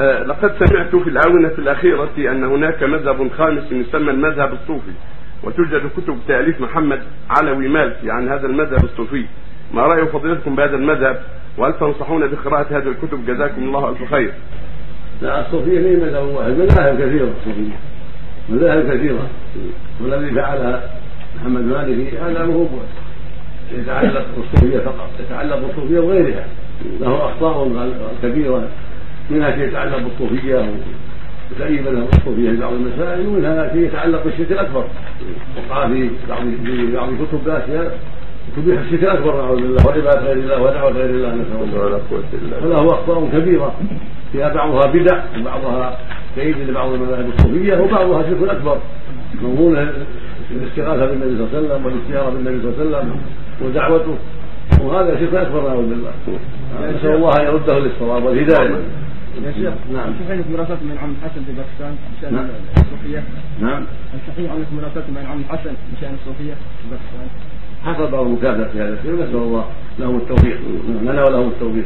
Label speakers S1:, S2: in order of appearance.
S1: آه، لقد سمعت في الآونة الأخيرة أن هناك مذهب خامس يسمى المذهب الصوفي وتوجد كتب تأليف محمد علوي مالكي عن هذا المذهب الصوفي. ما رأي فضيلتكم بهذا المذهب؟ وهل تنصحون بقراءة هذه الكتب؟ جزاكم الله ألف خير.
S2: لا الصوفية هي مذهب واحد مذاهب كثيرة الصوفية مذاهب كثيرة. والذي فعلها محمد مالكي هذا مو يتعلق بالصوفية فقط يتعلق بالصوفية وغيرها. له أخطاء كبيرة. منها شيء يتعلق بالصوفية وتأييد له الصوفية في بعض المسائل ومنها شيء يتعلق بالشرك الأكبر. وقع في بعض في بعض الكتب أشياء تبيح الشرك الأكبر نعوذ بالله. وعبادة غير الله ودعوة غير الله نسأل الله ولا قوة إلا بالله. فله أخطاء كبيرة. فيها بعضها بدع وبعضها تأييد لبعض المذاهب الصوفية وبعضها شرك أكبر. مضمون الاستغاثة بالنبي صلى الله عليه وسلم والاستجارة بالنبي صلى الله عليه وسلم ودعوته. وهذا شرك أكبر نعوذ بالله. نسأل الله أن يرده للصواب والهداية.
S3: يا شيخ
S2: نعم.
S3: صحيح انك مراسلت من عم الحسن في باكستان بشان
S2: نعم.
S3: الصوفيه
S2: نعم.
S3: هل صحيح انك مراسلت من عم الحسن بشان الصوفيه في باكستان.
S2: حصل بعض المكافأة في هذا الشيء ونسأل الله التوفيق لنا ولهم التوفيق.